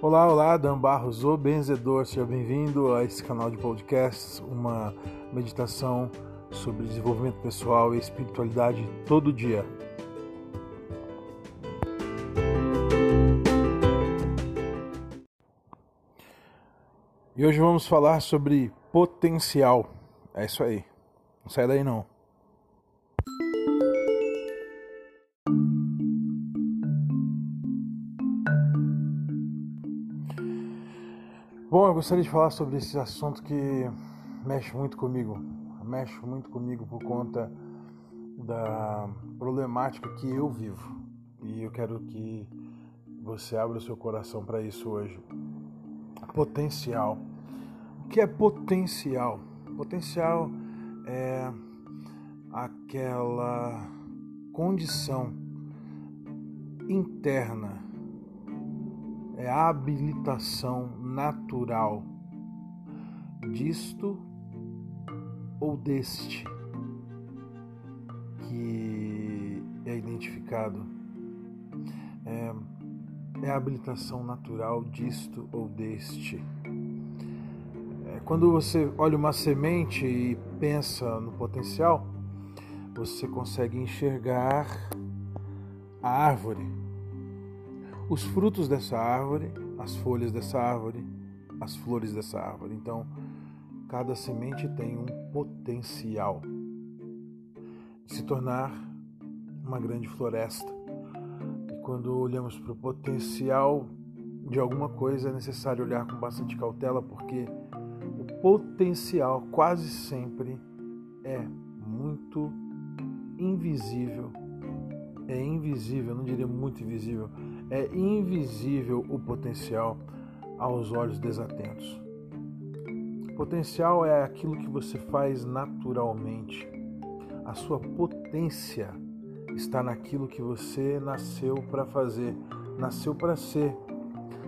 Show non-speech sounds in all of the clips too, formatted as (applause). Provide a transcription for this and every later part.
Olá, olá, Dan Barros, o benzedor, seja bem-vindo a esse canal de podcasts, uma meditação sobre desenvolvimento pessoal e espiritualidade todo dia. E hoje vamos falar sobre potencial. É isso aí. Não sai daí não. Bom, eu gostaria de falar sobre esse assunto que mexe muito comigo. Mexe muito comigo por conta da problemática que eu vivo. E eu quero que você abra o seu coração para isso hoje. Potencial. O que é potencial? Potencial é aquela condição interna é a habilitação natural disto ou deste que é identificado. É, é a habilitação natural disto ou deste. Quando você olha uma semente e pensa no potencial, você consegue enxergar a árvore os frutos dessa árvore, as folhas dessa árvore, as flores dessa árvore. Então, cada semente tem um potencial de se tornar uma grande floresta. E quando olhamos para o potencial de alguma coisa, é necessário olhar com bastante cautela, porque potencial quase sempre é muito invisível. É invisível, não diria muito invisível, é invisível o potencial aos olhos desatentos. Potencial é aquilo que você faz naturalmente. A sua potência está naquilo que você nasceu para fazer, nasceu para ser.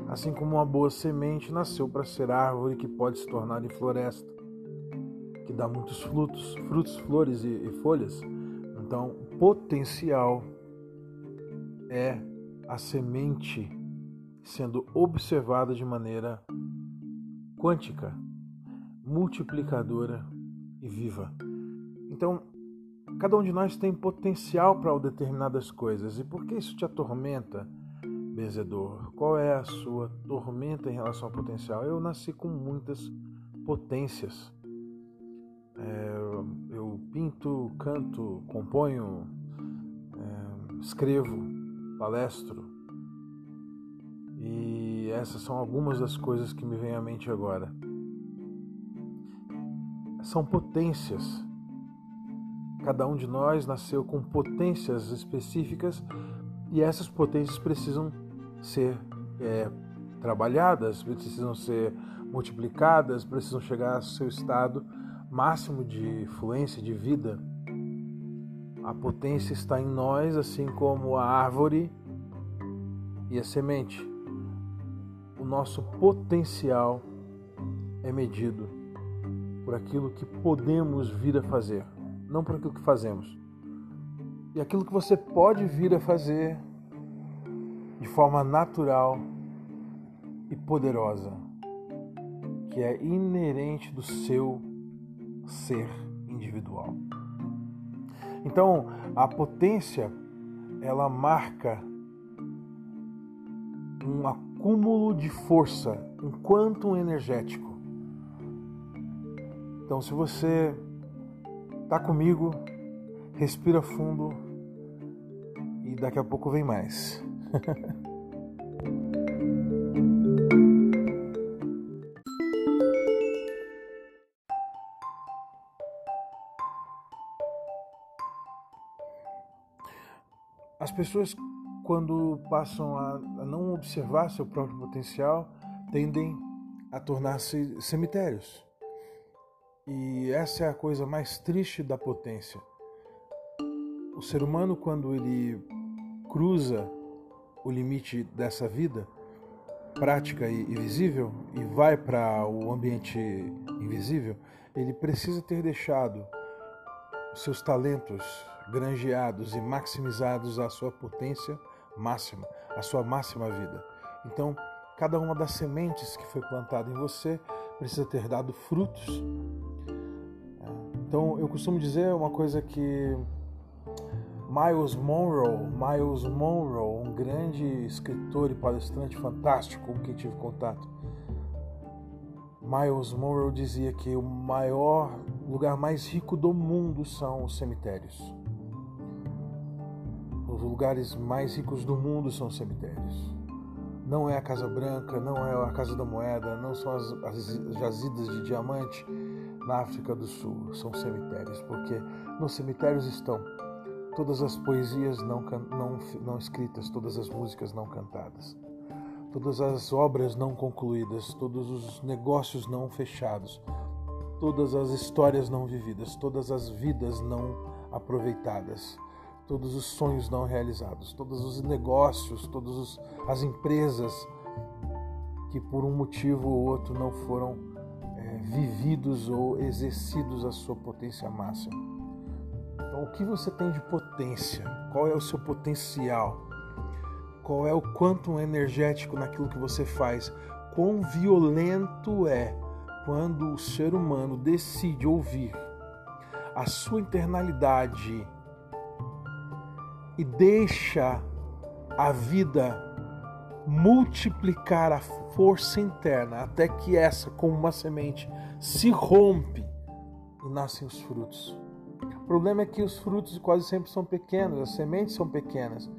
Assim como uma boa semente nasceu para ser árvore que pode se tornar em floresta, que dá muitos frutos, frutos, flores e, e folhas. Então, potencial é a semente sendo observada de maneira quântica, multiplicadora e viva. Então, cada um de nós tem potencial para determinadas coisas. E por que isso te atormenta, benzedor? Qual é a sua tormenta em relação ao potencial? Eu nasci com muitas potências. É, eu pinto, canto, componho, é, escrevo, palestro. E essas são algumas das coisas que me vêm à mente agora. São potências. Cada um de nós nasceu com potências específicas e essas potências precisam ser é, trabalhadas, precisam ser multiplicadas, precisam chegar ao seu estado máximo de fluência, de vida a potência está em nós, assim como a árvore e a semente. O nosso potencial é medido por aquilo que podemos vir a fazer, não por aquilo que fazemos. E aquilo que você pode vir a fazer de forma natural e poderosa, que é inerente do seu ser individual. Então, a potência ela marca um acúmulo de força, um quantum energético. Então, se você está comigo, respira fundo e daqui a pouco vem mais. (laughs) As pessoas, quando passam a, não observar seu próprio potencial, tendem a tornar-se cemitérios. E essa é a coisa mais triste da potência. O ser humano, quando ele cruza o limite dessa vida, prática e, visível e vai para o ambiente invisível, ele precisa ter deixado seus talentos granjeados e maximizados à sua potência máxima, à sua máxima vida. Então, cada uma das sementes que foi plantada em você precisa ter dado frutos. Então, eu costumo dizer uma coisa que Miles Monroe, Miles Monroe, um grande escritor e palestrante fantástico com quem tive contato. Miles Monroe dizia que o maior lugar mais rico do mundo são os cemitérios. Os lugares mais ricos do mundo são os cemitérios. Não é a Casa Branca, não é a Casa da Moeda, não são as, as jazidas de diamante na África do Sul, são cemitérios, porque nos cemitérios estão todas as poesias não, não, não escritas, todas as músicas não cantadas, todas as obras não concluídas, todos os negócios não fechados, todas as histórias não vividas, todas as vidas não aproveitadas, todos os sonhos não realizados, todos os negócios, todas as empresas que por um motivo ou outro não foram é, vividos ou exercidos a sua potência máxima. Então, o que você tem de potência? Qual é o seu potencial? Qual é o quanto energético naquilo que você faz? Quão violento é quando o ser humano decide ouvir a sua internalidade e deixa a vida multiplicar a força interna até que essa, como uma semente, se rompe e nascem os frutos. O problema é que os frutos quase sempre são pequenos, as sementes são pequenas.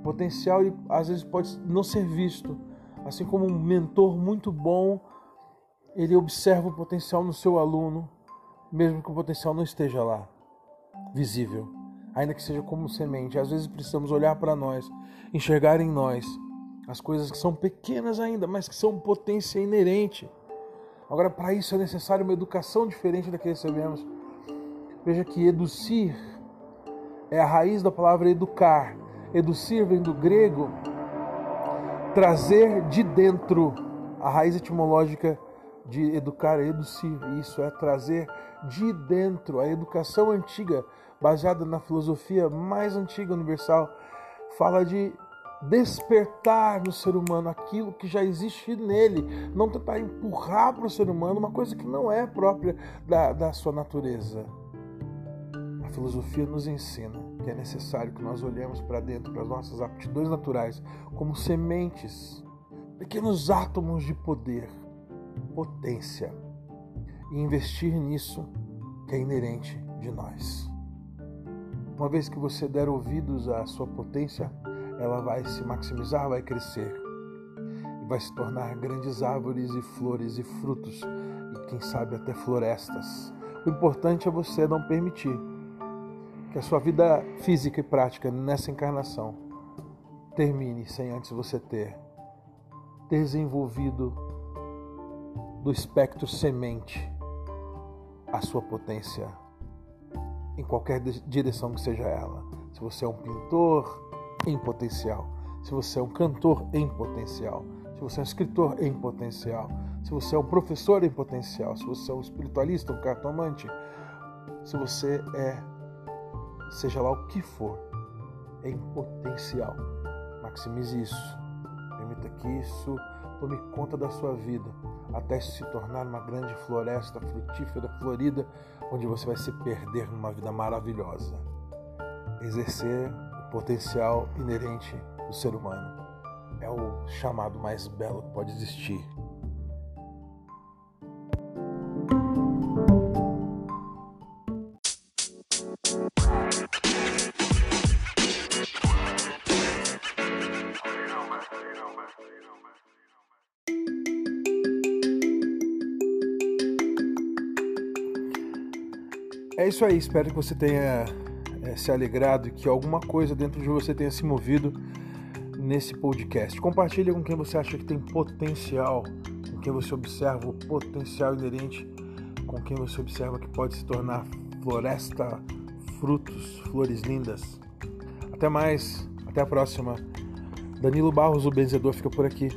O potencial às vezes pode não ser visto. Assim como um mentor muito bom, ele observa o potencial no seu aluno, mesmo que o potencial não esteja lá, visível ainda que seja como semente. Às vezes precisamos olhar para nós, enxergar em nós as coisas que são pequenas ainda, mas que são potência inerente. Agora, para isso é necessário uma educação diferente da que recebemos. Veja que educir é a raiz da palavra educar. Educir vem do grego trazer de dentro. A raiz etimológica de educar é educir. Isso é trazer de dentro. A educação antiga baseada na filosofia mais antiga universal, fala de despertar no ser humano aquilo que já existe nele, não tentar empurrar para o ser humano uma coisa que não é própria da, da sua natureza. A filosofia nos ensina que é necessário que nós olhemos para dentro, para as nossas aptidões naturais, como sementes, pequenos átomos de poder, potência, e investir nisso que é inerente de nós. Uma vez que você der ouvidos à sua potência, ela vai se maximizar, vai crescer e vai se tornar grandes árvores e flores e frutos e quem sabe até florestas. O importante é você não permitir que a sua vida física e prática nessa encarnação termine sem antes você ter desenvolvido do espectro semente a sua potência em qualquer direção que seja ela. Se você é um pintor, em potencial. Se você é um cantor, em potencial. Se você é um escritor, em potencial. Se você é um professor, em potencial. Se você é um espiritualista, um cartomante. Se você é, seja lá o que for, em potencial. Maximize isso. Permita que isso tome conta da sua vida até se tornar uma grande floresta frutífera, florida, onde você vai se perder numa vida maravilhosa. Exercer o potencial inerente do ser humano é o chamado mais belo que pode existir. É isso aí, espero que você tenha é, se alegrado e que alguma coisa dentro de você tenha se movido nesse podcast. Compartilhe com quem você acha que tem potencial, com quem você observa o potencial inerente, com quem você observa que pode se tornar floresta, frutos, flores lindas. Até mais, até a próxima. Danilo Barros, o benzedor, fica por aqui.